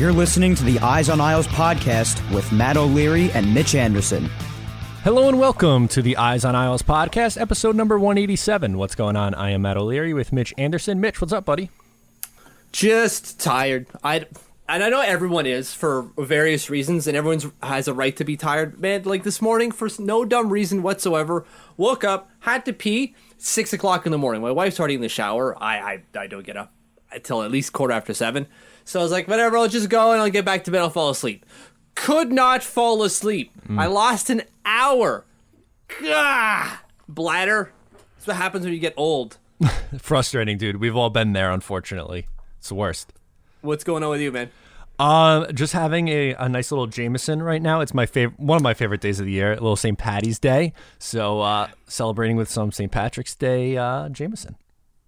You're listening to the Eyes on Isles podcast with Matt O'Leary and Mitch Anderson. Hello and welcome to the Eyes on Isles podcast, episode number 187. What's going on? I am Matt O'Leary with Mitch Anderson. Mitch, what's up, buddy? Just tired. I and I know everyone is for various reasons, and everyone has a right to be tired. Man, like this morning, for no dumb reason whatsoever, woke up, had to pee. Six o'clock in the morning. My wife's already in the shower. I I, I don't get up until at least quarter after seven. So I was like, whatever, I'll just go and I'll get back to bed. I'll fall asleep. Could not fall asleep. Mm. I lost an hour. Gah! Bladder. That's what happens when you get old. Frustrating, dude. We've all been there, unfortunately. It's the worst. What's going on with you, man? Um, just having a, a nice little Jameson right now. It's my favorite, one of my favorite days of the year. A little St. Patty's Day, so uh, celebrating with some St. Patrick's Day uh, Jameson.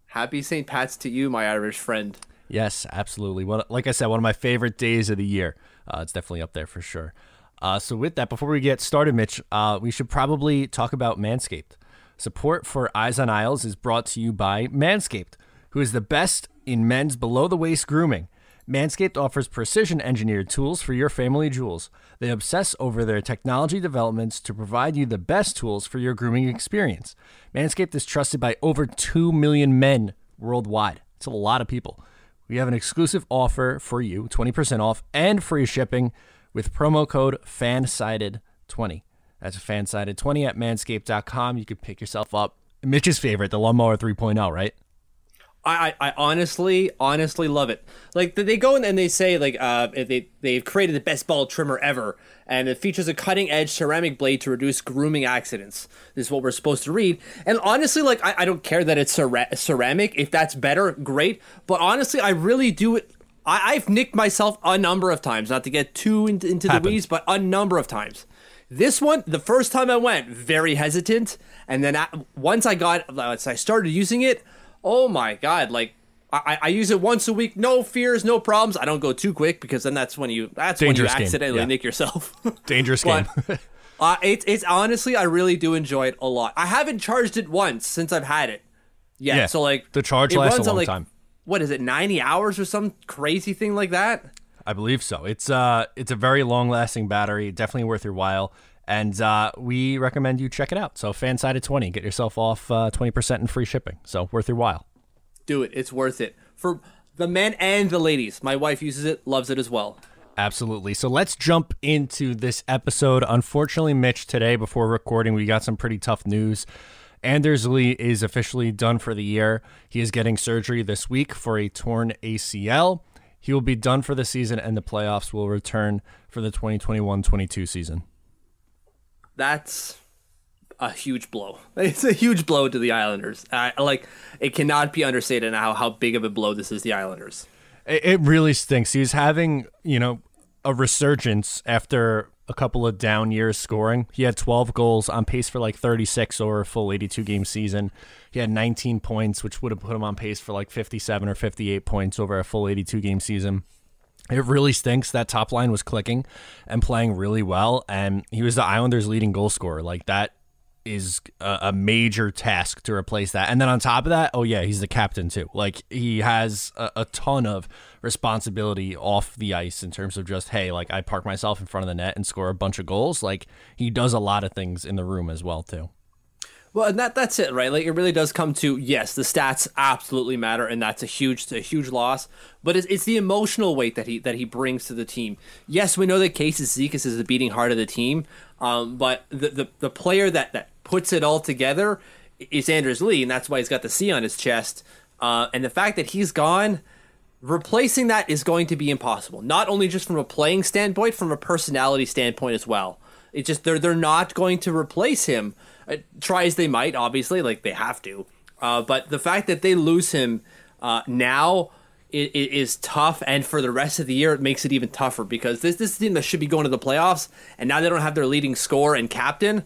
Happy St. Pat's to you, my Irish friend. Yes, absolutely. Well, like I said, one of my favorite days of the year. Uh, it's definitely up there for sure. Uh, so, with that, before we get started, Mitch, uh, we should probably talk about Manscaped. Support for Eyes on Isles is brought to you by Manscaped, who is the best in men's below the waist grooming. Manscaped offers precision engineered tools for your family jewels. They obsess over their technology developments to provide you the best tools for your grooming experience. Manscaped is trusted by over 2 million men worldwide. It's a lot of people we have an exclusive offer for you 20% off and free shipping with promo code FANSIDED20. That's FANSIDED20 at manscaped.com. You can pick yourself up. Mitch's favorite, the Lawnmower 3.0, right? I, I honestly, honestly love it. Like they go in and they say like uh they they've created the best ball trimmer ever, and it features a cutting edge ceramic blade to reduce grooming accidents. This is what we're supposed to read. And honestly, like I, I don't care that it's ceramic. If that's better, great. But honestly, I really do it. I, have nicked myself a number of times, not to get too into, into the weeds, but a number of times. This one, the first time I went, very hesitant, and then I, once I got, once I started using it oh my god, like I, I use it once a week, no fears, no problems. I don't go too quick because then that's when you that's Dangerous when you accidentally yeah. nick yourself. Dangerous but, game. uh, it's it's honestly I really do enjoy it a lot. I haven't charged it once since I've had it. Yet. Yeah, so like the charge lasts a long like, time. What is it, ninety hours or some crazy thing like that? I believe so. It's uh it's a very long lasting battery, definitely worth your while. And uh, we recommend you check it out. So Fansided 20, get yourself off uh, 20% in free shipping. So worth your while. Do it. It's worth it. For the men and the ladies. My wife uses it, loves it as well. Absolutely. So let's jump into this episode. Unfortunately, Mitch, today before recording, we got some pretty tough news. Anders Lee is officially done for the year. He is getting surgery this week for a torn ACL. He will be done for the season, and the playoffs will return for the 2021 22 season that's a huge blow. It's a huge blow to the Islanders. Like it cannot be understated how how big of a blow this is the Islanders. It, it really stinks. He's having you know a resurgence after a couple of down years scoring. He had 12 goals on pace for like 36 over a full 82 game season. He had 19 points, which would have put him on pace for like 57 or 58 points over a full 82 game season. It really stinks that top line was clicking and playing really well, and he was the Islanders' leading goal scorer. Like that is a, a, major task to replace that. And then on top of that, oh yeah, he's the captain too. Like he has a, a, ton of responsibility off the ice in terms of just hey, like I park myself in front of the net and score a bunch of goals. Like he does a lot of things in the room as well too. Well, and that that's it, right? Like it really does come to yes, the stats absolutely matter, and that's a huge a huge loss. But it's, it's the emotional weight that he that he brings to the team. Yes, we know that Casey Cizikas is the beating heart of the team, um, but the, the the player that that puts it all together is Anders Lee, and that's why he's got the C on his chest. Uh, and the fact that he's gone, replacing that is going to be impossible. Not only just from a playing standpoint, from a personality standpoint as well. It's just they're they're not going to replace him. Uh, try as they might, obviously, like they have to. Uh, but the fact that they lose him uh, now is, is, tough, and for the rest of the year, it makes it even tougher because this this team that should be going to the playoffs, and now they don't have their leading scorer and captain.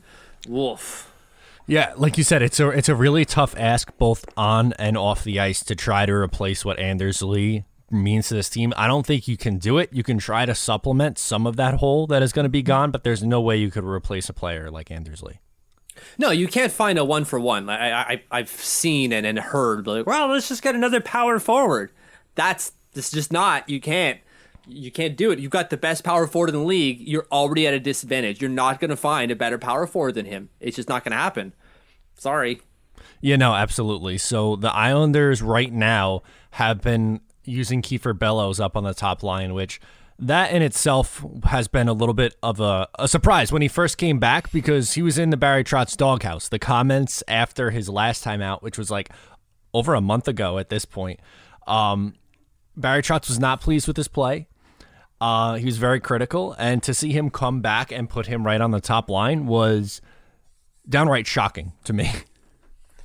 Woof. Yeah, like you said, it's a it's a really tough ask both on and off the ice to try to replace what Anders Lee means to this team. I don't think you can do it. You can try to supplement some of that hole that is going to be gone, but there's no way you could replace a player like Anders Lee. No, you can't find a one for one. I, I have seen and, and heard like, well, let's just get another power forward. That's this just not. You can't. You can't do it. You've got the best power forward in the league. You're already at a disadvantage. You're not going to find a better power forward than him. It's just not going to happen. Sorry. Yeah, no, absolutely. So the Islanders right now have been using Kieffer Bellows up on the top line, which that in itself has been a little bit of a, a, surprise when he first came back because he was in the Barry Trotz doghouse. The comments after his last time out, which was like over a month ago at this point, um, Barry Trotz was not pleased with his play. Uh, he was very critical, and to see him come back and put him right on the top line was downright shocking to me.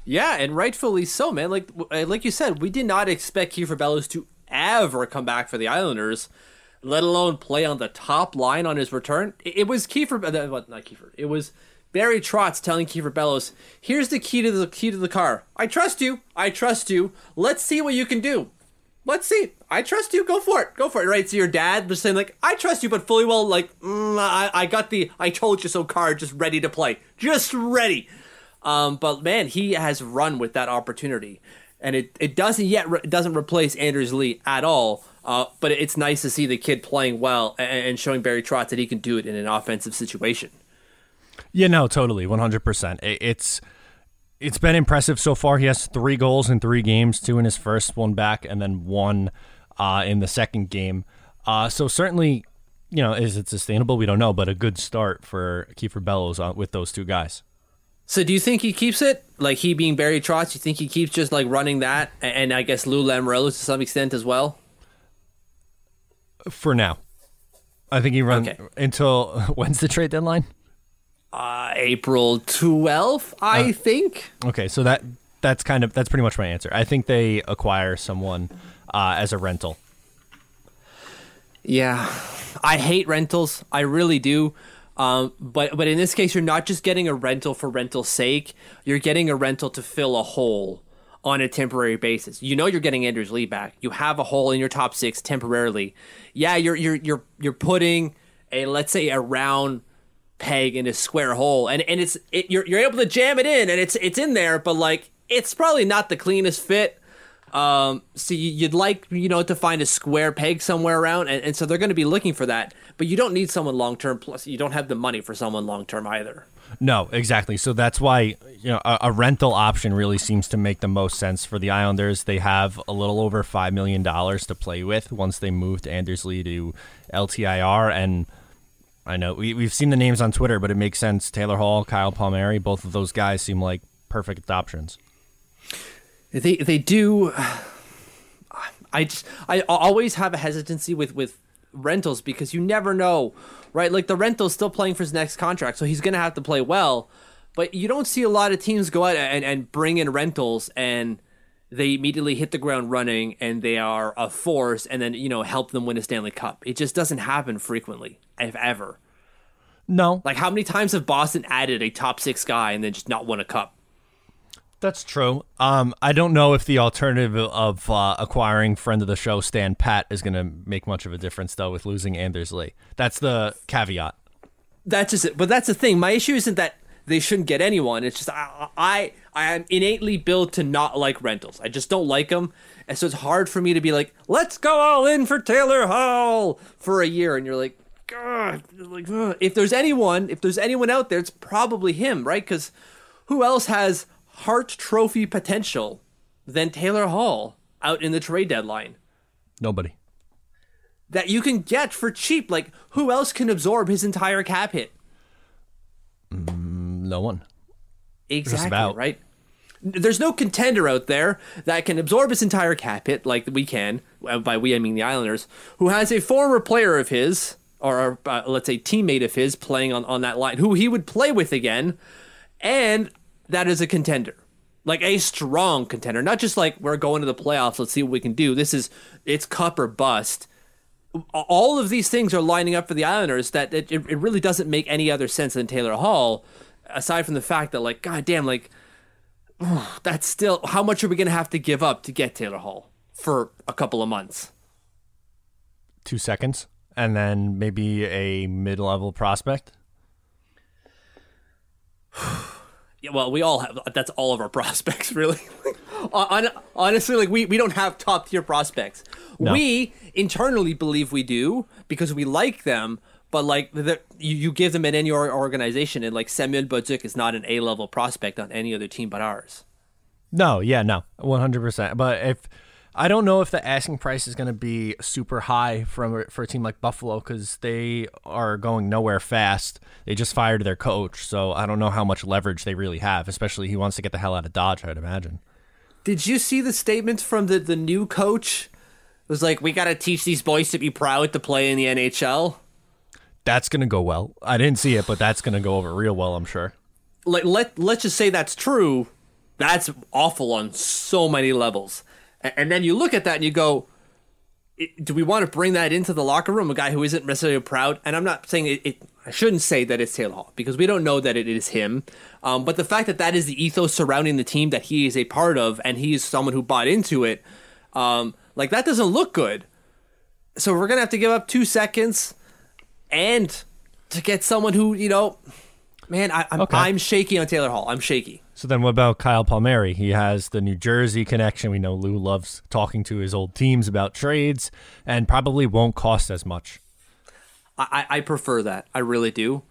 Yeah, and rightfully so, man. Like like you said, we did not expect Kieffer Bellows to ever come back for the Islanders, let alone play on the top line on his return. It, was Kieffer, uh, not Kieffer. It was Barry Trotz telling Kieffer Bellows, "Here's the key to the key to the car. I trust you. I trust you. Let's see what you can do. Let's see. I trust you. Go for it. Go for it." Right? So your dad was saying like, "I trust you," but fully well like, mm, I, I got the "I told you so" card just ready to play, just ready. Um, but man, he has run with that opportunity, and it, it doesn't yet re- doesn't replace Anders Lee at all. Uh, but it's nice to see the kid playing well and, and showing Barry Trotz that he can do it in an offensive situation. Yeah, no, totally, one hundred percent. It's it's been impressive so far. He has three goals in three games, two in his first, one back, and then one uh, in the second game. Uh, so certainly, you know, is it sustainable? We don't know, but a good start for Kieffer Bellows uh, with those two guys. So do you think he keeps it? Like he being Barry Trotz, you think he keeps just like running that, and I guess Lou Lamoriello to some extent as well? For now, I think he runs okay. until when's the trade deadline? Uh, April twelfth, I uh, think. Okay, so that that's kind of that's pretty much my answer. I think they acquire someone uh, as a rental. Yeah, I hate rentals. I really do. Um, but but in this case, you're not just getting a rental for rental's sake. You're getting a rental to fill a hole on a temporary basis. You know you're getting Anders Lee back. You have a hole in your top six temporarily. Yeah, you're you're you're you're putting a let's say a round peg in a square hole, and and it's it, you're you're able to jam it in, and it's it's in there, but like it's probably not the cleanest fit. Um, so you'd like you know to find a square peg somewhere around, and, and so they're going to be looking for that. But you don't need someone long term. Plus, you don't have the money for someone long term either. No, exactly. So that's why you know a, a, rental option really seems to make the most sense for the Islanders. They have a little over five million dollars to play with once they move to Anders Lee to LTIR, and I know we we've seen the names on Twitter, but it makes sense. Taylor Hall, Kyle Palmieri, both of those guys seem like perfect options. They they do. I just I always have a hesitancy with with rentals because you never know, right? Like the rental's still playing for his next contract, so he's gonna have to play well. But you don't see a lot of teams go out and, and bring in rentals and they immediately hit the ground running and they are a force and then you know help them win a Stanley Cup. It just doesn't happen frequently, if ever. No. Like how many times have Boston added a top six guy and then just not won a cup? That's true. Um, I don't know if the alternative of uh, acquiring friend of the show Stan Pat is going to make much of a difference, though, with losing Anders Lee. That's the caveat. That's just it. But that's the thing. My issue isn't that they shouldn't get anyone. It's just I, I I am innately built to not like rentals. I just don't like them, and so it's hard for me to be like, let's go all in for Taylor Hall for a year, and you're like, God, like if there's anyone, if there's anyone out there, it's probably him, right? Because who else has Hart Trophy potential than Taylor Hall out in the trade deadline? Nobody. That you can get for cheap. Like, who else can absorb his entire cap hit? No one. Exactly, right? There's no contender out there that can absorb his entire cap hit like we can. uh, By we, I mean the Islanders, who has a former player of his, or uh, let's say teammate of his, playing on, on that line, who he would play with again, and that is a contender. Like a strong contender, not just like we're going to the playoffs. Let's see what we can do. This is it's cup or bust. All of these things are lining up for the Islanders. That it, it really doesn't make any other sense than Taylor Hall, aside from the fact that like, goddamn, like that's still how much are we going to have to give up to get Taylor Hall for a couple of months? Two seconds. And then maybe a mid level prospect. Yeah, well, we all have. That's all of our prospects, really. Honestly, like we, we don't have top tier prospects. No. We internally believe we do because we like them, but like the, you, you give them in any organization, and like Samuel Bolduc is not an A level prospect on any other team but ours. No, yeah, no, one hundred percent. But if I don't know if the asking price is going to be super high from for a team like Buffalo because they are going nowhere fast. They just fired their coach, so I don't know how much leverage they really have. Especially he wants to get the hell out of Dodge. I'd imagine. Did you see the statements from the, the new coach? It was like, we got to teach these boys to be proud to play in the NHL. That's going to go well. I didn't see it, but that's going to go over real well. I'm sure. like let let's just say that's true. That's awful on so many levels. And then you look at that and you go, do we want to bring that into the locker room? A guy who isn't necessarily proud. And I'm not saying it. it I shouldn't say that it's Taylor Hall because we don't know that it is him. Um, but the fact that that is the ethos surrounding the team that he is a part of, and he is someone who bought into it, um, like that doesn't look good. So we're gonna have to give up two seconds, and to get someone who you know, man, I, I'm, Okay. I'm shaky on Taylor Hall. I'm shaky. So then, what about Kyle Palmieri? He has the New Jersey connection. We know Lou loves talking to his old teams about trades, and probably won't cost as much. I, I prefer that. I really do.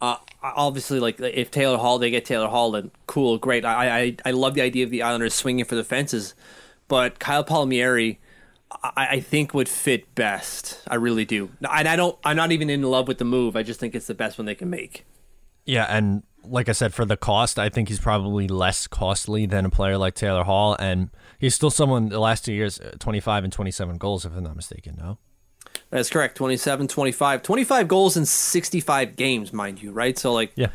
Uh, obviously, like if Taylor Hall, they get Taylor Hall, then cool, great. I, I I love the idea of the Islanders swinging for the fences, but Kyle Palmieri, I, I think would fit best. I really do, and I don't. I'm not even in love with the move. I just think it's the best one they can make. Yeah, and like I said, for the cost, I think he's probably less costly than a player like Taylor Hall, and he's still someone. The last two years, uh, 25 and 27 goals, if I'm not mistaken. No. That's correct. 27, 25. 25 goals in 65 games, mind you, right? So like Yeah.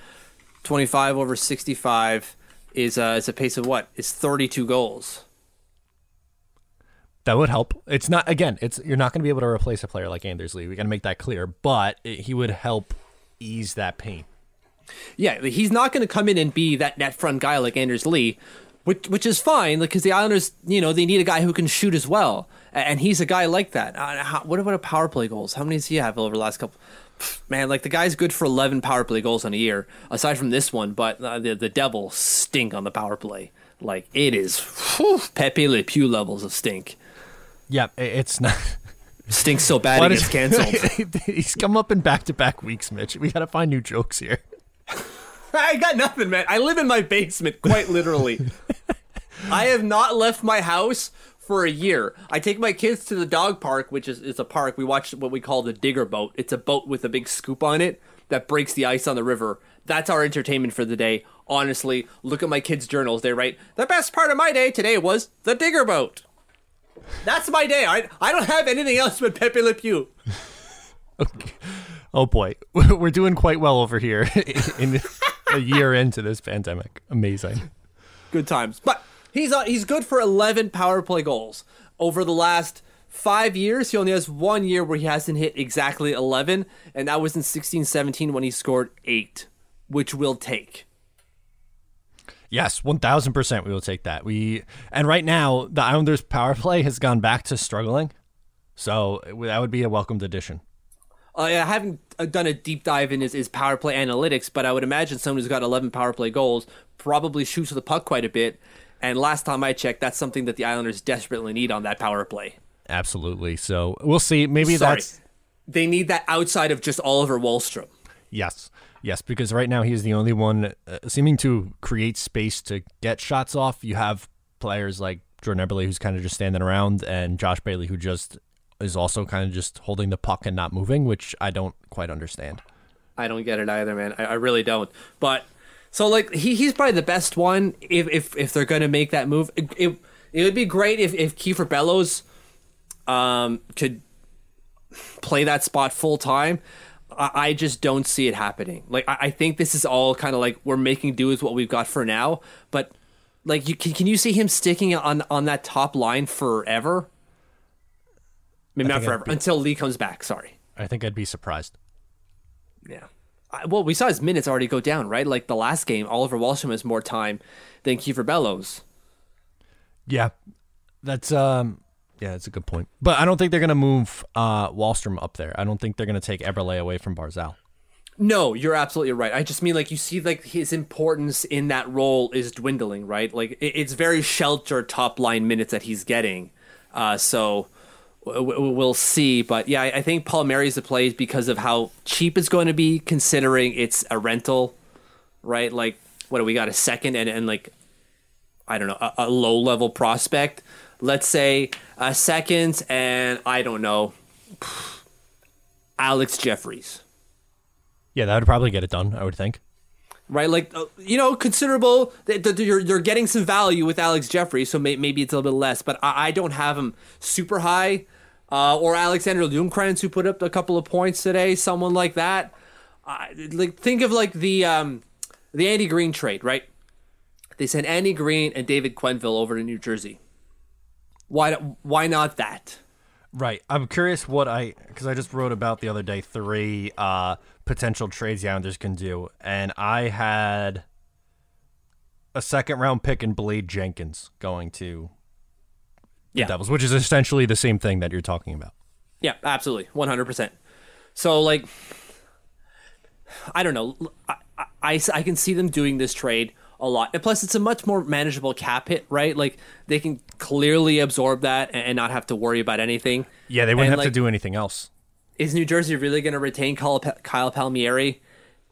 25 over 65 is uh, is a pace of what? Is 32 goals. That would help. It's not again. It's you're not going to be able to replace a player like Anders Lee. We got to make that clear. But it, he would help ease that pain. Yeah, he's not going to come in and be that net front guy like Anders Lee, which which is fine because the Islanders, you know, they need a guy who can shoot as well, and he's a guy like that. Uh, how, what about a power play goals? How many does he have over the last couple? Man, like the guy's good for 11 power play goals on a year, aside from this one. But uh, the the Devils stink on the power play. Like it is whew, Pepe Le Pew levels of stink. Yeah, it's not. Stinks so bad it gets canceled. he's come up in back to back weeks, Mitch. We got to find new jokes here. I got nothing, man. I live in my basement, quite literally. I have not left my house for a year. I take my kids to the dog park, which is, is a park. We watch what we call the digger boat. It's a boat with a big scoop on it that breaks the ice on the river. That's our entertainment for the day. Honestly, look at my kids' journals. They write, the best part of my day today was the digger boat. That's my day. I, I don't have anything else but Pepe Le Pew. Oh boy, we're doing quite well over here in a year into this pandemic. Amazing. good times. But he's uh, he's good for 11 power play goals over the last five years. He only has one year where he hasn't hit exactly 11, and that was in 16-17 when he scored eight, which we'll take. Yes, one thousand percent. We will take that. We and right now the Islanders' power play has gone back to struggling, so that would be a welcomed addition. Uh, I haven't uh, done a deep dive in his, his power play analytics, but I would imagine someone who's got 11 power play goals probably shoots the puck quite a bit. And last time I checked, that's something that the Islanders desperately need on that power play. Absolutely. So we'll see. Maybe Sorry. that's They need that outside of just Oliver Wahlstrom. yes. Yes, because right now he is the only one uh, seeming to create space to get shots off. You have players like Jordan Eberle who's kind of just standing around, and Josh Bailey who just is also kind of just holding the puck and not moving, which I don't quite understand. I don't get it either, man. I, I really don't. But so like he, he's probably the best one if if, if they're gonna make that move. It, it, it would be great if if Kieffer Bellows um could play that spot full time. I, I just don't see it happening. Like I, I think this is all kind of like we're making do with what we've got for now. But like you can can you see him sticking on on that top line forever? Maybe not I'd forever be- until Lee comes back. Sorry. I think I'd be surprised. Yeah. I, well, we saw his minutes already go down, right? Like the last game, Oliver Wahlstrom has more time than Kieffer Bellows. Yeah, that's um, yeah, that's a good point. But I don't think they're gonna move uh Wahlstrom up there. I don't think they're gonna take Eberle away from Barzal. No, you're absolutely right. I just mean like you see like his importance in that role is dwindling, right? Like it's very sheltered top line minutes that he's getting. Uh, so w- w- we'll see. But yeah, I, think Palmieri's the play because of how cheap it's going to be, considering it's a rental, right? Like what do we got a second and and like I don't know a, a low level prospect. Let's say a second and I don't know Alex Jefferies. Yeah, that would probably get it done. I would think. Right? Like uh, you know, considerable. You're you're getting some value with Alex Jeffrey, so may, maybe it's a little bit less. But I, I don't have him super high. Uh, or Alexander Lundkrantz, who put up a couple of points today, someone like that. Uh, like think of like the um, the Andy Greene trade, right? They sent Andy Greene and David Quenneville over to New Jersey. Why why not that? Right. I'm curious what I because I just wrote about the other day three uh, potential trades the Islanders can do, and I had a second round pick in Blade Jenkins going to the Yeah. Devils, which is essentially the same thing that you're talking about. Yeah, absolutely, one hundred percent. So like, I don't know. I, I, I can see them doing this trade a lot, and plus it's a much more manageable cap hit, right? Like they can clearly absorb that and, not have to worry about anything. Yeah, they wouldn't And, have like, to do anything else. Is New Jersey really going to retain Kyle, Kyle Palmieri?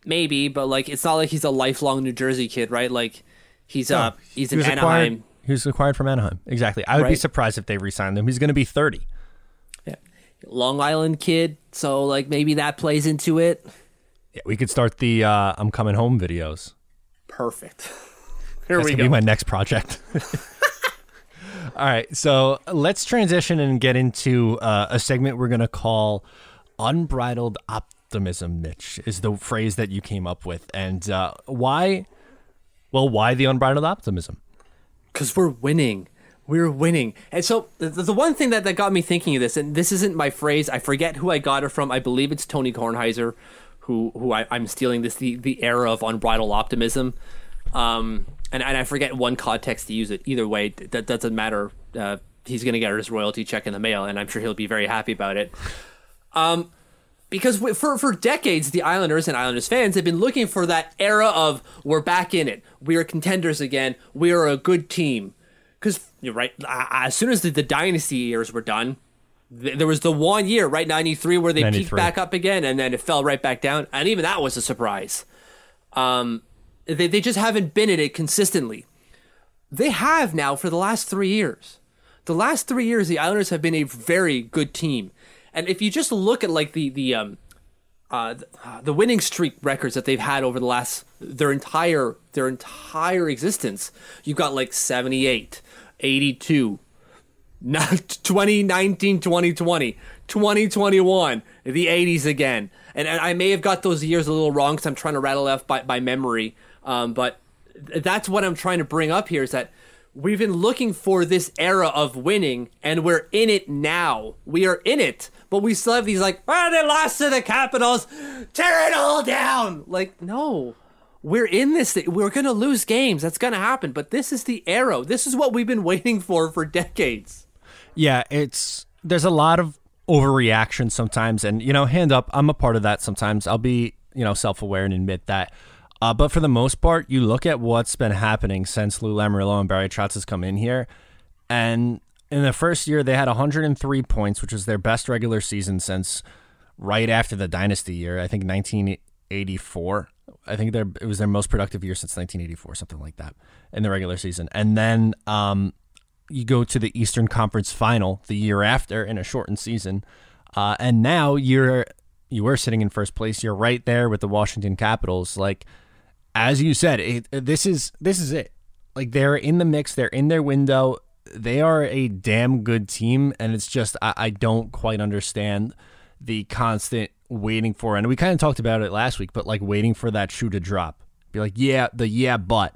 Maybe, but like it's not like he's a lifelong New Jersey kid, right? Like he's uh he's He in was Anaheim. acquired. He was acquired from Anaheim. Exactly. I would be surprised if they re-signed him. He's going to be 30. Yeah. Long Island kid, so like maybe that plays into it. Yeah, we could start the uh, "I'm coming home" videos. Perfect. Here That's we go. be my next project. All right, so let's transition and get into uh, a segment we're gonna call "Unbridled Optimism." Mitch is the phrase that you came up with, and uh, why? Well, why the unbridled optimism? because we're winning. We're winning. And so the, the one thing that, that got me thinking of this, and this isn't my phrase, I forget who I got it from. I believe it's Tony Kornheiser, who who I, I'm stealing this the, the era of unbridled optimism. Um, and, and I forget one context to use it. Either way, that doesn't matter. Uh, he's going to get his royalty check in the mail, and I'm sure he'll be very happy about it. Um, because for for decades, the Islanders and Islanders fans have been looking for that era of we're back in it, we are contenders again, we are a good team. Because you're right, as soon as the, the dynasty years were done, there was the one year, right, '93, where they peaked back up again, and then it fell right back down, and even that was a surprise. Um, they they just haven't been at it consistently. They have now for the last three years. The last three years, the Islanders have been a very good team, and if you just look at like the the um, uh, the, the winning streak records that they've had over the last their entire their entire existence, you've got like 78, 82, not 2019, 2020, 2021, the 80s again. And, and I may have got those years a little wrong because I'm trying to rattle off by, by memory. Um, but th- that's what I'm trying to bring up here is that we've been looking for this era of winning and we're in it now. We are in it, but we still have these like, ah, they lost to the Capitals, tear it all down. Like, no. We're in this. Thing. We're going to lose games. That's going to happen. But this is the arrow. This is what we've been waiting for for decades. Yeah, it's there's a lot of overreaction sometimes, and you know, hand up, I'm a part of that sometimes. I'll be you know self aware and admit that. Uh, but for the most part, you look at what's been happening since Lou Lamoriello and Barry Trotz has come in here, and in the first year they had 103 points, which was their best regular season since right after the dynasty year. I think 1984. I think their it was their most productive year since 1984, something like that, in the regular season. And then um, you go to the Eastern Conference Final the year after in a shortened season, uh, and now you're you were sitting in first place. You're right there with the Washington Capitals. Like as you said, it, this is this is it. Like they're in the mix. They're in their window. They are a damn good team, and it's just I, I don't quite understand the constant waiting for. And we kind of talked about it last week, but like waiting for that shoe to drop. Be like, yeah, the yeah, but.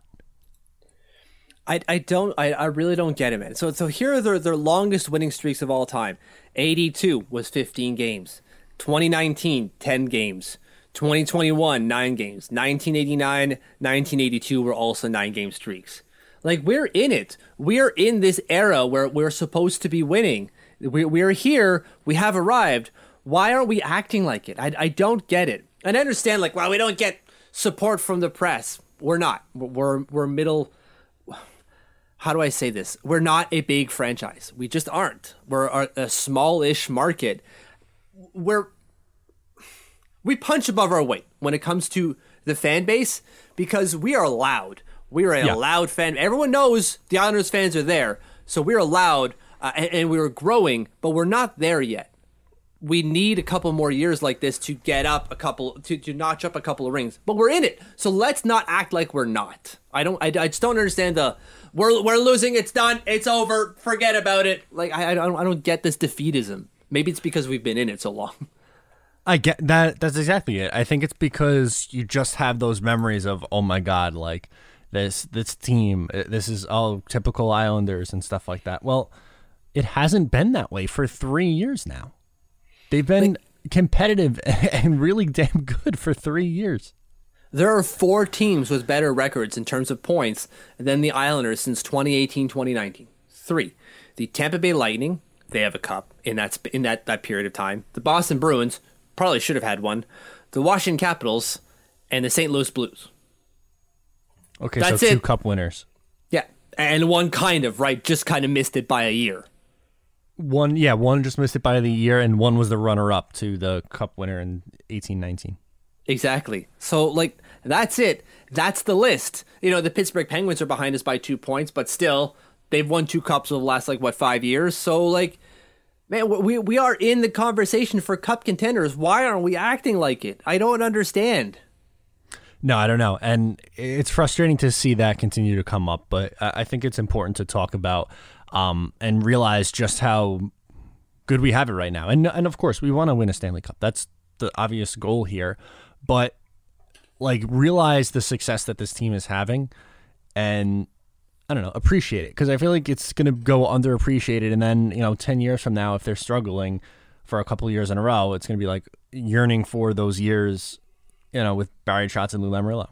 I, I don't I, I really don't get it, man. So so here are their, their longest winning streaks of all time. 82 was 15 games. 2019, 10 games. 2021, 9 games. 1989, 1982 were also 9 game streaks. Like we're in it. We're in this era where we're supposed to be winning. We, we're here. We have arrived. Why aren't we acting like it? I, I don't get it. And I understand, like, well, we don't get support from the press. We're not. We're, we're middle. How do I say this? We're not a big franchise. We just aren't. We're a smallish market. We're we punch above our weight when it comes to the fan base because we are loud. We are a yeah. loud fan. Everyone knows the Islanders fans are there, so we're loud uh, and, and we're growing, but we're not there yet we need a couple more years like this to get up a couple to, to notch up a couple of rings but we're in it so let's not act like we're not i don't i, I just don't understand the we're, we're losing. It's done. It's over. Forget about it. Like I, I don't i don't get this defeatism. Maybe it's because we've been in it so long. I get that. That's exactly it. I think it's because you just have those memories of oh my god like this this team uh, this is all typical islanders and stuff like that. Well it hasn't been that way for three years now. They've been like, competitive and really damn good for three years. There are four teams with better records in terms of points than the Islanders since 2018 2019. Three. The Tampa Bay Lightning, they have a cup in that, in that, that period of time. The Boston Bruins probably should have had one. The Washington Capitals and the St. Louis Blues. Okay, That's so two it. cup winners. Yeah, and one kind of, right? Just kind of missed it by a year. One, yeah, one just missed it by the year, and one was the runner-up to the Cup winner in eighteen nineteen. Exactly. So, like, that's it. That's the list. You know, the Pittsburgh Penguins are behind us by two points, but still, they've won two cups over the last like what five years. So, like, man, we we are in the conversation for cup contenders. Why aren't we acting like it? I don't understand. No, I don't know, and it's frustrating to see that continue to come up. But I think it's important to talk about um, and realize just how good we have it right now. And and of course, we want to win a Stanley Cup. That's the obvious goal here. But like realize the success that this team is having and I don't know, appreciate it because I feel like it's going to go underappreciated and then, you know, 10 years from now if they're struggling for a couple years in a row, it's going to be like yearning for those years, you know, with Barry Trotz and Lou Lamoriello.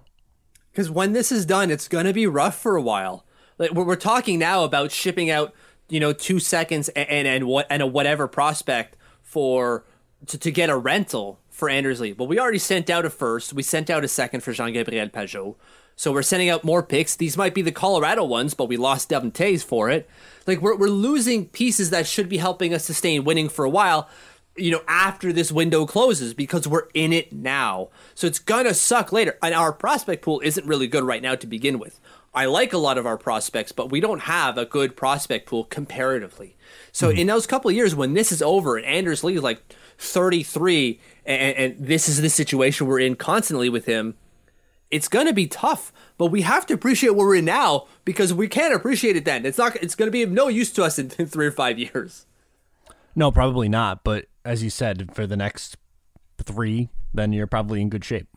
Cuz when this is done, it's going to be rough for a while. Like we're talking now about shipping out, you know, two seconds and and, and what and a whatever prospect for to, to get a rental for Anders Lee. But we already sent out a first. We sent out a second for Jean Gabriel Pageau. So we're sending out more picks. These might be the Colorado ones, but we lost Devon Toews for it. Like we're we're losing pieces that should be helping us sustain winning for a while you know, after this window closes because we're in it now. So it's gonna suck later. And our prospect pool isn't really good right now to begin with. I like a lot of our prospects, but we don't have a good prospect pool comparatively. So mm-hmm. in those couple of years when this is over and Anders Lee like 33 and, and this is the situation we're in constantly with him, it's going to be tough. But we have to appreciate where we're in now because we can't appreciate it then. It's not. It's going to be of no use to us in, in three or five years. No, probably not. But as you said, for the next three, then you're probably in good shape.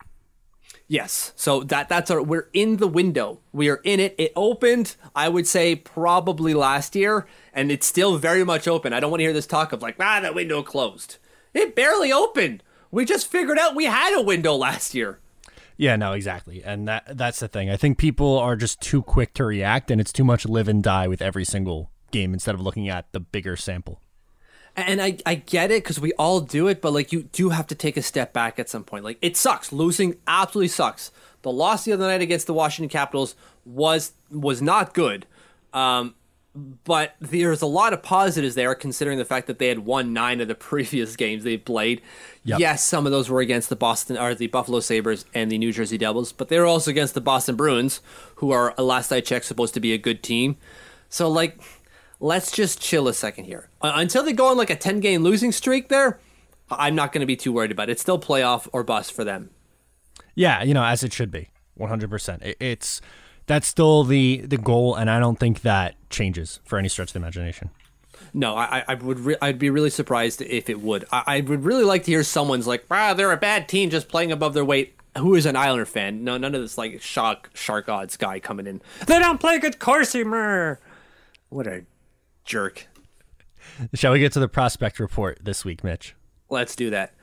Yes. So that that's our we're in the window. We are in it. It opened, I would say, probably last year, and it's still very much open. I don't want to hear this talk of like, ah, that window closed. It barely opened. We just figured out we had a window last year. Yeah, no, exactly. And that that's the thing. I think people are just too quick to react and it's too much live and die with every single game instead of looking at the bigger sample and I, I get it because we all do it, but like you do have to take a step back at some point. Like it sucks. Losing absolutely sucks. The loss the other night against the Washington Capitals was was not good. Um, but there's a lot of positives there, considering the fact that they had won nine of the previous games they played. Yep. Yes, some of those were against the Boston or the Buffalo Sabres and the New Jersey Devils, but they were also against the Boston Bruins, who are, last I checked, supposed to be a good team. So, like, let's just chill a second here. Uh, until they go on like a 10 game losing streak there, I'm not going to be too worried about it. It's still playoff or bust for them. Yeah, you know, as it should be, 100%. It's that's still the the goal, and I don't think that changes for any stretch of the imagination. No, I, I would. Re- I'd be really surprised if it would. I, I would really like to hear someone's like, "Ah, they're a bad team, just playing above their weight." Who is an Islander fan? No, none of this like shock shark odds guy coming in. They don't play good Corsi, mer. What a jerk. Shall we get to the prospect report this week, Mitch? Let's do that.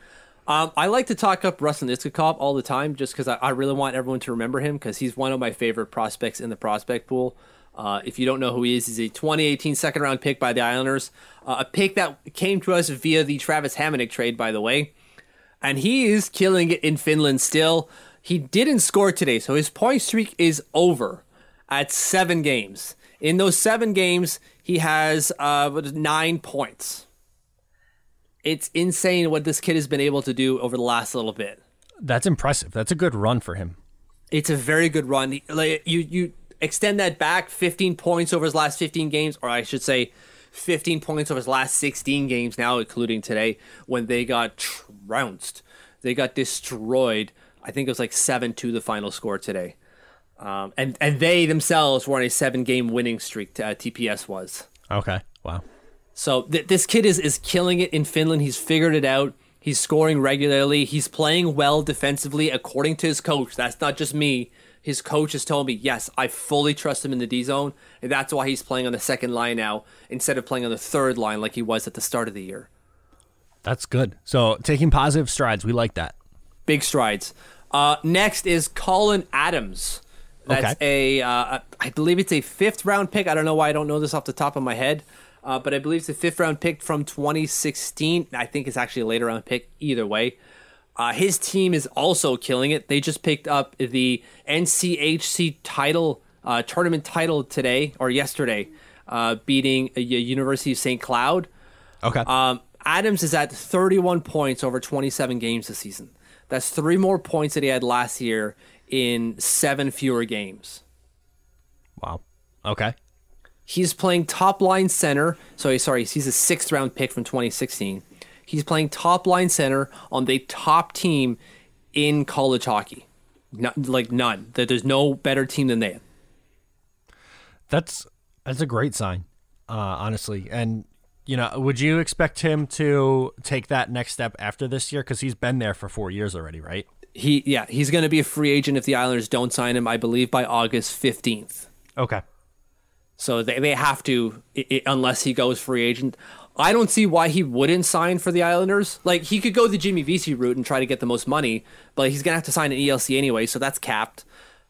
Um, I like to talk up Ruslan Iskhakov all the time just because I, I, really want everyone to remember him because he's one of my favorite prospects in the prospect pool. Uh, if you don't know who he is, he's a 2018 second round pick by the Islanders, uh, a pick that came to us via the Travis Hamonic trade, by the way. And he is killing it in Finland still. He didn't score today, so his point streak is over at seven games. In those seven games, he has uh, nine points it's insane what this kid has been able to do over the last little bit. That's impressive. That's a good run for him. It's a very good run. Like you, you extend that back 15 points over his last 15 games, or I should say, 15 points over his last 16 games now, including today when they got trounced. They got destroyed. I think it was like seven to the final score today. Um, and and they themselves were on a seven game winning streak. Uh, TPS was okay. Wow. So th- this kid is is killing it in Finland. He's figured it out. He's scoring regularly. He's playing well defensively, according to his coach. That's not just me. His coach has told me, yes, I fully trust him in the D zone, and that's why he's playing on the second line now instead of playing on the third line like he was at the start of the year. That's good. So taking positive strides, we like that. Big strides. Uh, next is Collin Adams. That's okay. a, uh, I believe it's a fifth round pick. I don't know why I don't know this off the top of my head uh, but I believe it's a fifth round pick from 2016. I think it's actually a later round pick either way. Uh, his team is also killing it. They just picked up the NCHC title, uh, tournament title today or yesterday, uh, beating a, a University of St. Cloud. Okay. Um, Adams is at 31 points over 27 games this season. That's three more points that he had last year in seven fewer games. Wow. Okay. He's playing top line center. So sorry, he's a sixth round pick from 2016. He's playing top line center on the top team in college hockey. Not, like none. That there's no better team than they. That's that's a great sign, uh, honestly. And you know, would you expect him to take that next step after this year? Because he's been there for four years already, right? He yeah, he's going to be a free agent if the Islanders don't sign him. I believe by August 15th. Okay. So they, they have to, it, unless he goes free agent. I don't see why he wouldn't sign for the Islanders. Like, he could go the Jimmy Vesey route and try to get the most money, but he's going to have to sign an ELC anyway, so that's capped.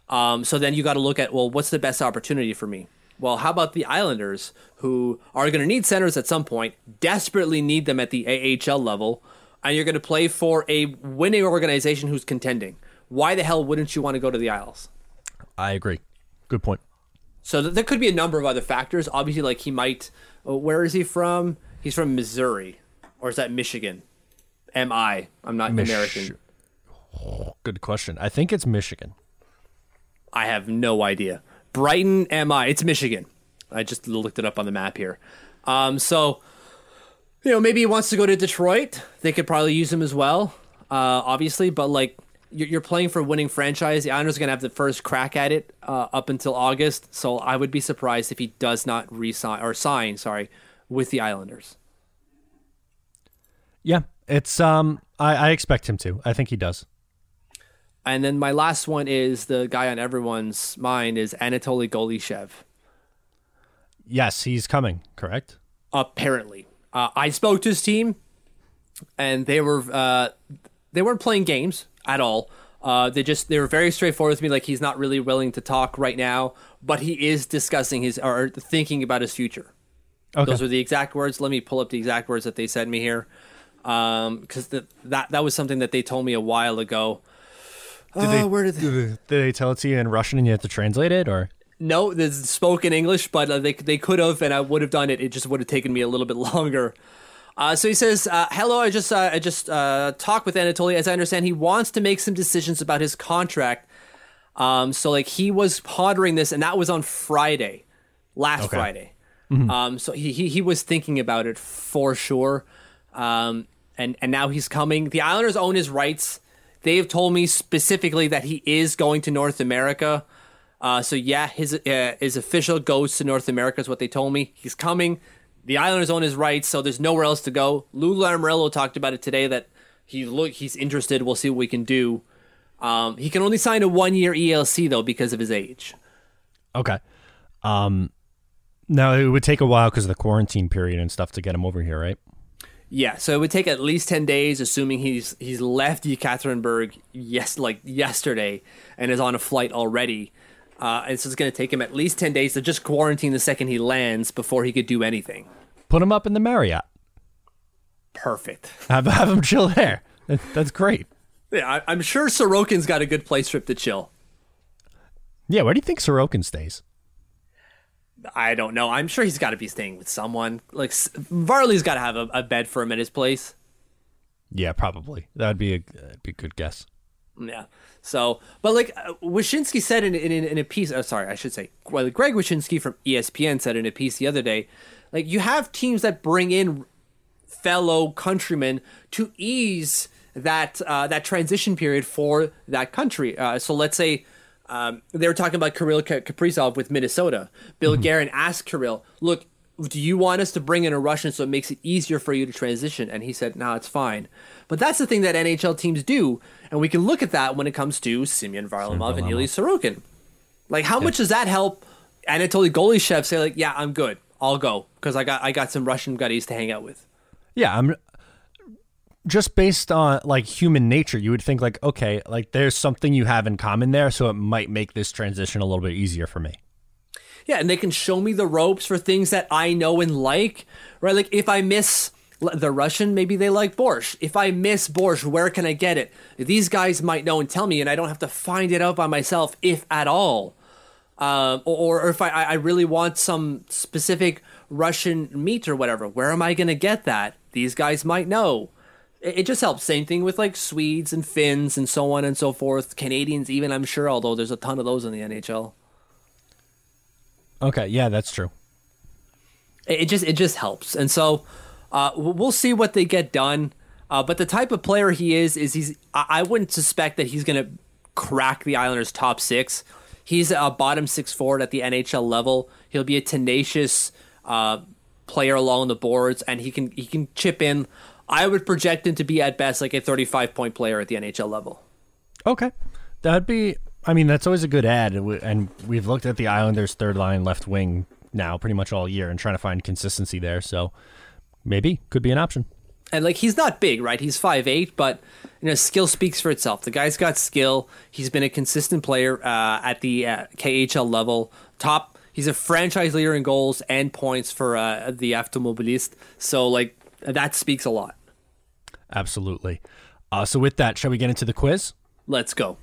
Um, so then you got to look at, well, what's the best opportunity for me? Well, how about the Islanders, who are going to need centers at some point, desperately need them at the AHL level, and you're going to play for a winning organization who's contending? Why the hell wouldn't you want to go to the Isles? I agree. Good point. So th- there could be a number of other factors. Obviously, like he might. Uh, where is he from? He's from Missouri, or is that Michigan? Am I? I'm not Mich- American. Good question. I think it's Michigan. I have no idea. Brighton, am I? It's Michigan. I just looked it up on the map here. Um, so, you know, maybe he wants to go to Detroit. They could probably use him as well, uh, obviously. But like, you're playing for a winning franchise. The Islanders are going to have the first crack at it uh, up until August. So I would be surprised if he does not resign or sign, sorry, with the Islanders. Yeah, it's um, I, I expect him to. I think he does. And then my last one is the guy on everyone's mind is Anatoly Golyshev. Yes, he's coming. Correct. Apparently, uh, I spoke to his team, and they were uh, they weren't playing games at all. Uh, they just they were very straightforward with me. Like he's not really willing to talk right now, but he is discussing his or thinking about his future. Okay. Those are the exact words. Let me pull up the exact words that they sent me here, because um, that that was something that they told me a while ago. Did they, uh, where did they, did they tell it to you in Russian and you have to translate it, or? No, there's spoken English, but uh, they they could have, and I would have done it. It just would have taken me a little bit longer. Uh, so he says, uh, "Hello, I just uh, I just uh, talked with Anatoly. As I understand, he wants to make some decisions about his contract. Um, so like he was pondering this, and that was on Friday, last Okay. Friday. Um, so he, he he was thinking about it for sure. Um, and and now he's coming. The Islanders own his rights. They've told me specifically that he is going to North America. Uh, so yeah, his uh, his official goes to North America is what they told me. He's coming. The Islanders own his rights, so there's nowhere else to go. Lou Lamoriello talked about it today that he look he's interested. We'll see what we can do. Um, he can only sign a one year ELC though because of his age. Okay. Um, now it would take a while because of the quarantine period and stuff to get him over here, right? Yeah, so it would take at least ten days, assuming he's he's left Yekaterinburg yes like yesterday and is on a flight already. Uh, and so it's going to take him at least ten days to just quarantine the second he lands before he could do anything. Put him up in the Marriott. Perfect. Have have him chill there. That's great. Yeah, I, I'm sure Sorokin's got a good place trip to chill. Yeah, where do you think Sorokin stays? I don't know. I'm sure he's got to be staying with someone. Like Varley's got to have a, a bed for him at his place. Yeah, probably. That would be a that'd be a good guess. Yeah. So, but like uh, Wyshynski said in, in in a piece. Oh, sorry, I should say. Well, Greg Wyshynski from ESPN said in a piece the other day, like you have teams that bring in fellow countrymen to ease that uh, that transition period for that country. Uh, so let's say. Um, they were talking about Kirill Kaprizov with Minnesota. Bill Guerin asked Kirill, "Look, do you want us to bring in a Russian so it makes it easier for you to transition?" And he said, "No, it's fine." But that's the thing that NHL teams do, and we can look at that when it comes to Semyon Varlamov and Ilya Sorokin. Like, how much does that help Anatoly Golyshev say, like, "Yeah, I'm good, I'll go," because I got I got some Russian gutties to hang out with. Yeah, I'm just based on like human nature, you would think like, okay, like there's something you have in common there, so it might make this transition a little bit easier for me. Yeah, and they can show me the ropes for things that I know and like, right? Like if I miss the Russian, maybe they like borscht. If I miss borscht, where can I get it? These guys might know and tell me, and I don't have to find it out by myself, if at all. Um, or, or if I, I really want some specific Russian meat or whatever, where am I going to get that? These guys might know. It, it just helps. Same thing with like Swedes and Finns and so on and so forth. Canadians, even, I'm sure, although there's a ton of those in the NHL. Okay, yeah, that's true. it it just it just helps and so uh, we'll see what they get done uh, but the type of player he is is he's I, wouldn't suspect that he's gonna crack the Islanders top six he's a bottom six forward at the NHL level he'll be a tenacious uh, player along the boards and he can he can chip in I would project him to be at best like a 35 point player at the NHL level Okay, that'd be. I mean, that's always a good ad, and we've looked at the Islanders' third line left wing now pretty much all year and trying to find consistency there. So maybe could be an option. and like he's not big, right? He's five eight, but you know, skill speaks for itself. The guy's got skill. He's been a consistent player uh, at the uh, KHL level. Top. He's a franchise leader in goals and points for uh, the Automobilist. So like that speaks a lot. Absolutely. Uh, so with that, shall we get into the quiz? Let's go.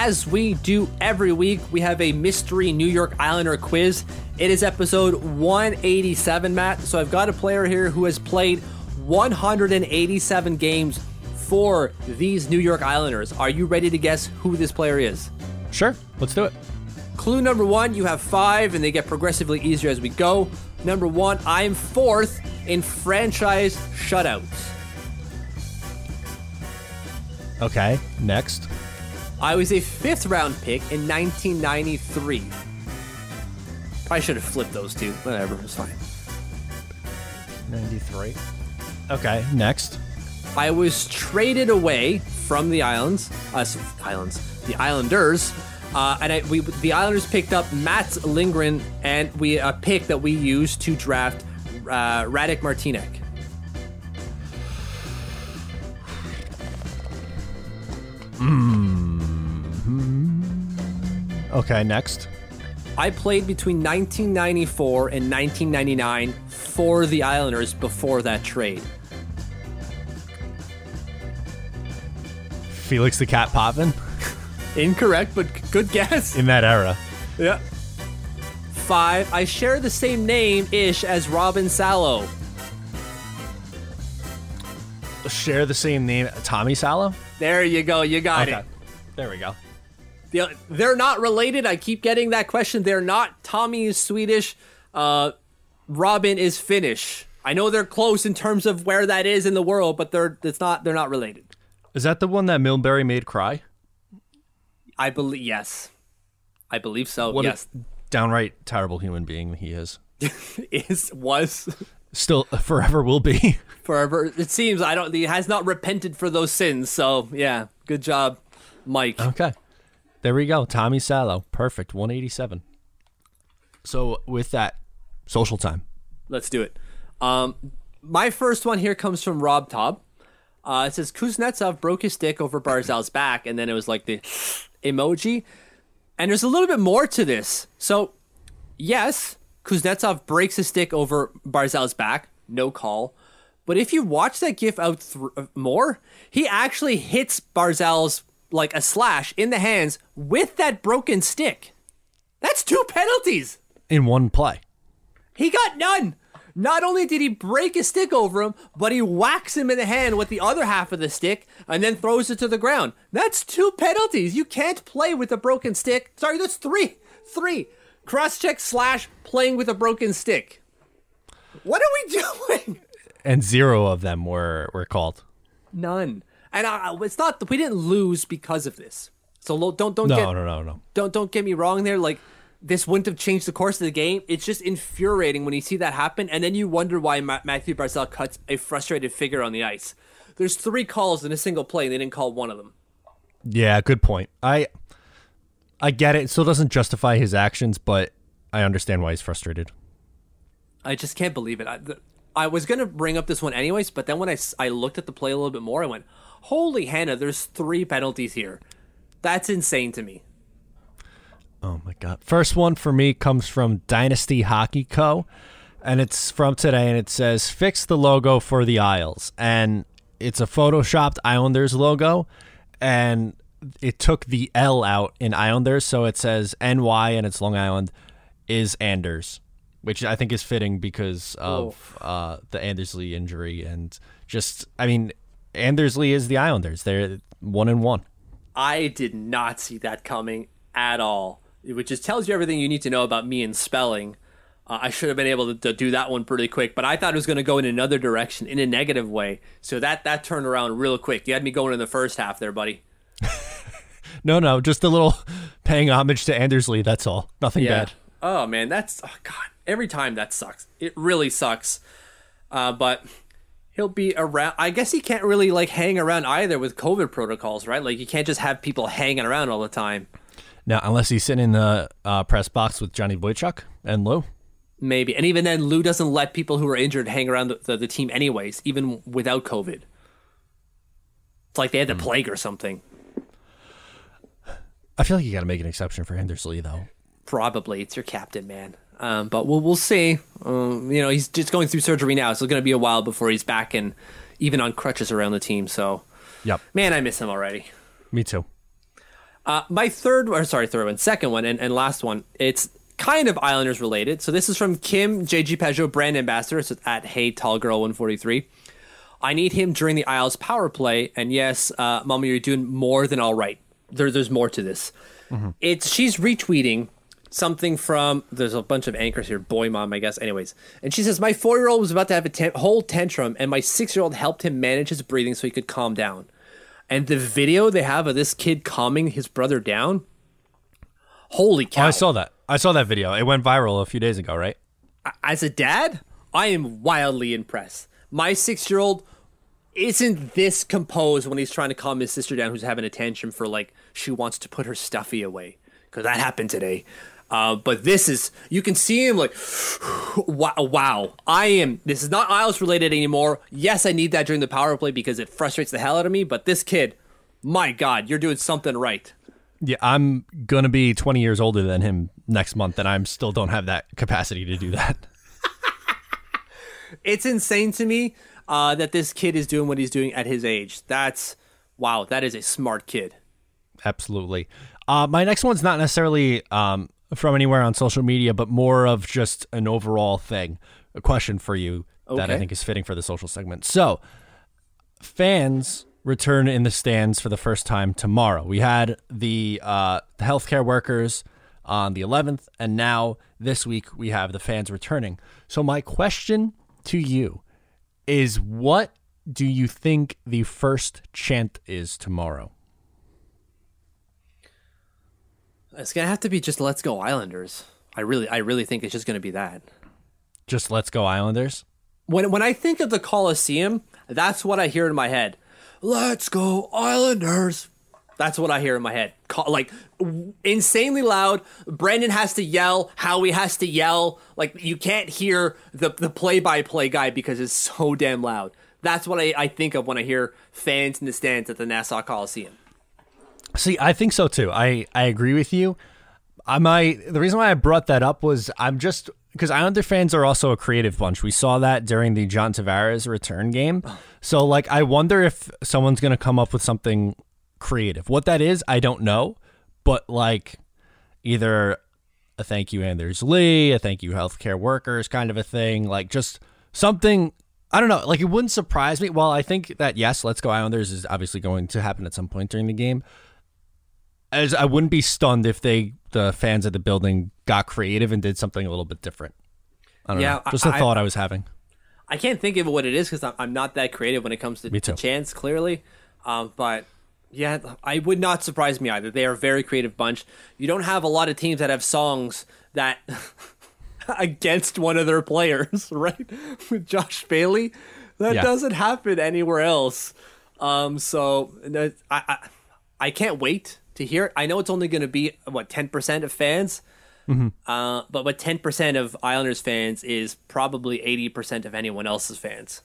As we do every week, we have a mystery New York Islander quiz. It is episode 187, Matt. So I've got a player here who has played 187 games for these New York Islanders. Are you ready to guess who this player is? Sure, let's do it. Clue number one, you have five, and they get progressively easier as we go. Number one, I am fourth in franchise shutouts. Okay, next. I was a fifth round pick in 1993. Probably should have flipped those two. Whatever, it's fine. 93. Okay, next. I was traded away from the islands, uh, islands, the Islanders, uh, and I, we the Islanders picked up Matt Lindgren, and we a pick that we used to draft uh, Radek Martinek. Okay, next. I played between 1994 and 1999 for the Islanders before that trade. Felix the Cat Potvin. Incorrect, but good guess. in that era. Yeah. Five. I share the same name ish as Robin Salo. Share the same name, Tommy Salo. There you go. You got it. there we go. The- They're not related. I keep getting that question. They're not. Tommy is Swedish. Uh, Robin is Finnish. I know they're close in terms of where that is in the world, but they're it's not. They're not related. Is that the one that Milbury made cry? I believe yes. I believe so. What yes, a downright terrible human being he is. is was Still, forever will be. forever. It seems I don't. He has not repented for those sins. So yeah, good job, Mike. Okay. There we go. Tommy Salo. Perfect. 187. So with that, social time. Let's do it. Um, my first one here comes from Rob Tob. Uh, it says Kuznetsov broke his stick over Barzal's back, and then it was like the emoji. And there's a little bit more to this. So, yes, Kuznetsov breaks his stick over Barzal's back, no call. But if you watch that gif out th- more, he actually hits Barzal's like a slash in the hands with that broken stick. That's two penalties. In one play. He got none. Not only did he break his stick over him, but he whacks him in the hand with the other half of the stick and then throws it to the ground. That's two penalties. You can't play with a broken stick. Sorry, that's three. Three. Cross check slash playing with a broken stick. What are we doing? And zero of them were, were called. None. And I, it's not we didn't lose because of this. So don't don't No, get no, no, no. don't don't get me wrong there like this wouldn't have changed the course of the game it's just infuriating when you see that happen and then you wonder why Ma- Mathew Barzal cuts a frustrated figure on the ice there's three calls in a single play and they didn't call one of them Yeah, good point. I I get it. It still doesn't justify his actions, but I understand why he's frustrated. i just can't believe it i, the, I was going to bring up this one anyways but then when I, I looked at the play a little bit more i went holy hannah there's three penalties here that's insane to me Oh my god. First one for me comes from Dynasty Hockey Co. And it's from today and it says fix the logo for the Isles. And it's a photoshopped Islanders logo and it took the L out in Islanders, so it says NY and it's Long Island is Anders, which I think is fitting because of uh, the Anders Lee injury and just I mean Anders Lee is the Islanders. They're one and one. I did not see that coming at all, which just tells you everything you need to know about me and spelling. Uh, I should have been able to, to do that one pretty quick, but I thought it was going to go in another direction, in a negative way. So that that turned around real quick. You had me going in the first half there, buddy. No, no, just a little paying homage to Anders Lee. That's all. Nothing bad. Oh man, that's oh god. Every time that sucks. It really sucks. Uh, but he'll be around. I guess he can't really like hang around either with COVID protocols, right? Like you can't just have people hanging around all the time. Now, unless he's sitting in the uh, press box with Johnny Boychuk and Lou. Maybe. And even then, Lou doesn't let people who are injured hang around the, the, the team anyways, even without COVID. It's like they had the plague or something. I feel like you got to make an exception for Anders Lee, though. Probably. It's your captain, man. Um, but we'll, we'll see. Um, you know, he's just going through surgery now, so it's going to be a while before he's back and even on crutches around the team. So, Yep. man, I miss him already. Me too. Uh, my third, or sorry, third one, second one, and, and last one. It's kind of Islanders related. So this is from Kim JG Peugeot brand ambassador. It's at Hey Tall Girl 143. I need him during the Isles power play, and yes, uh, Mama, you're doing more than all right. There, there's more to this. It's she's retweeting something from there's a bunch of anchors here boy mom i guess. Anyways and she says my four-year-old was about to have a tan- whole tantrum and my six-year-old helped him manage his breathing so he could calm down. And the video they have of this kid calming his brother down? Holy Oh, cow. I saw that. I saw that video. It went viral a few days ago, right? as a dad? I am wildly impressed. My six-year-old isn't this composed when he's trying to calm his sister down who's having a tantrum for like she wants to put her stuffy away. Because that happened today uh, but this is you can see him like wow, wow. I am this is not isles related anymore. Yes i need that during the power play because it frustrates the hell out of me but this kid my god you're doing something right. Yeah, I'm going to be 20 years older than him next month, and I am still don't have that capacity to do that. it's insane to me uh, that this kid is doing what he's doing at his age. That's wow that is a smart kid. Absolutely. Uh, my next one's not necessarily um, from anywhere on social media, but more of just an overall thing. A question for you that I think is fitting for the social segment. So, fans return in the stands for the first time tomorrow. We had the uh, the healthcare workers on the 11th, and now this week we have the fans returning. So, my question to you is what do you think the first chant is tomorrow? It's gonna have to be just "Let's Go Islanders." I really, I really think it's just gonna be that. Just let's go Islanders. When when I think of the Coliseum, that's what I hear in my head. Let's go Islanders. That's what I hear in my head. Like insanely loud. Brandon has to yell. Howie has to yell. Like you can't hear the the play by play guy because it's so damn loud. That's what I, I think of when I hear fans in the stands at the Nassau Coliseum. See, I think so too. I I agree with you. I my the reason why I brought that up was I'm just because Islander fans are also a creative bunch. We saw that during the John Tavares return game. So like I wonder if someone's gonna come up with something creative. What that is, I don't know. But like either a thank you Anders Lee, a thank you healthcare workers kind of a thing, like just something I don't know, like it wouldn't surprise me. Well, I think that yes, let's go Islanders is obviously going to happen at some point during the game as I wouldn't be stunned if they the fans at the building got creative and did something a little bit different. I don't Yeah, know. Just a I- thought I was having. I can't think of what it is because I'm, not that creative when it comes to, to chants, clearly. Um, but yeah, I would not surprise me either. They are a very creative bunch. You don't have a lot of teams that have songs that against one of their players, right? With Josh Bailey, that Yeah. doesn't happen anywhere else. Um, so I, I I can't wait to hear it. I know it's only going to be what ten percent of fans. Uh, but what ten percent of Islanders fans is probably eighty percent of anyone else's fans.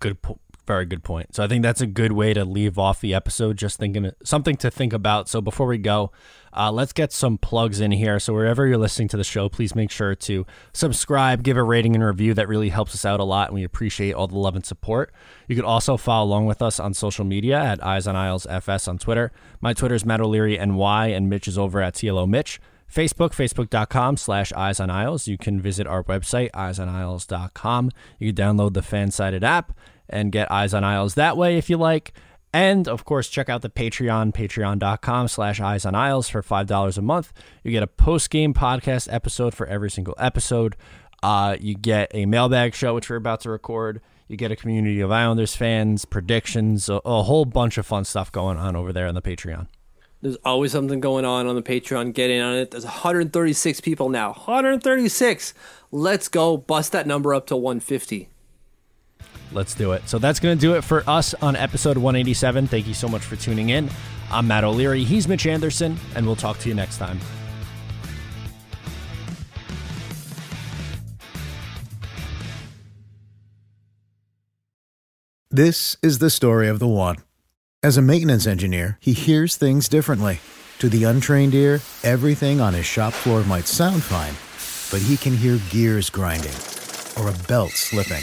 Good, po- very good point. So I think that's a good way to leave off the episode. Just thinking something to think about. So before we go, uh, let's get some plugs in here. So wherever you're listening to the show, please make sure to subscribe, give a rating and review. That really helps us out a lot, and we appreciate all the love and support. You could also follow along with us on social media at Eyes on Isles FS on Twitter. My Twitter is Matt O'Leary NY, and Mitch is over at TLO Mitch. Facebook, facebook.com slash Eyes on Isles. You can visit our website, Eyes on eyesonisles.com. You can download the fan sided app and get Eyes on Isles that way if you like. And of course, check out the Patreon, patreon.com slash Eyes on Isles for $5 a month. You get a post game podcast episode for every single episode. Uh, you get a mailbag show, which we're about to record. You get a community of Islanders fans, predictions, a, a whole bunch of fun stuff going on over there on the Patreon. There's always something going on on the Patreon. Get in on it. There's 136 people now. 136. Let's go bust that number up to 150. Let's do it. So that's going to do it for us on episode 187. Thank you so much for tuning in. I'm Matt O'Leary. He's Mitch Anderson, and we'll talk to you next time. This is the story of the one. As a maintenance engineer, he hears things differently. To the untrained ear, everything on his shop floor might sound fine, but he can hear gears grinding or a belt slipping.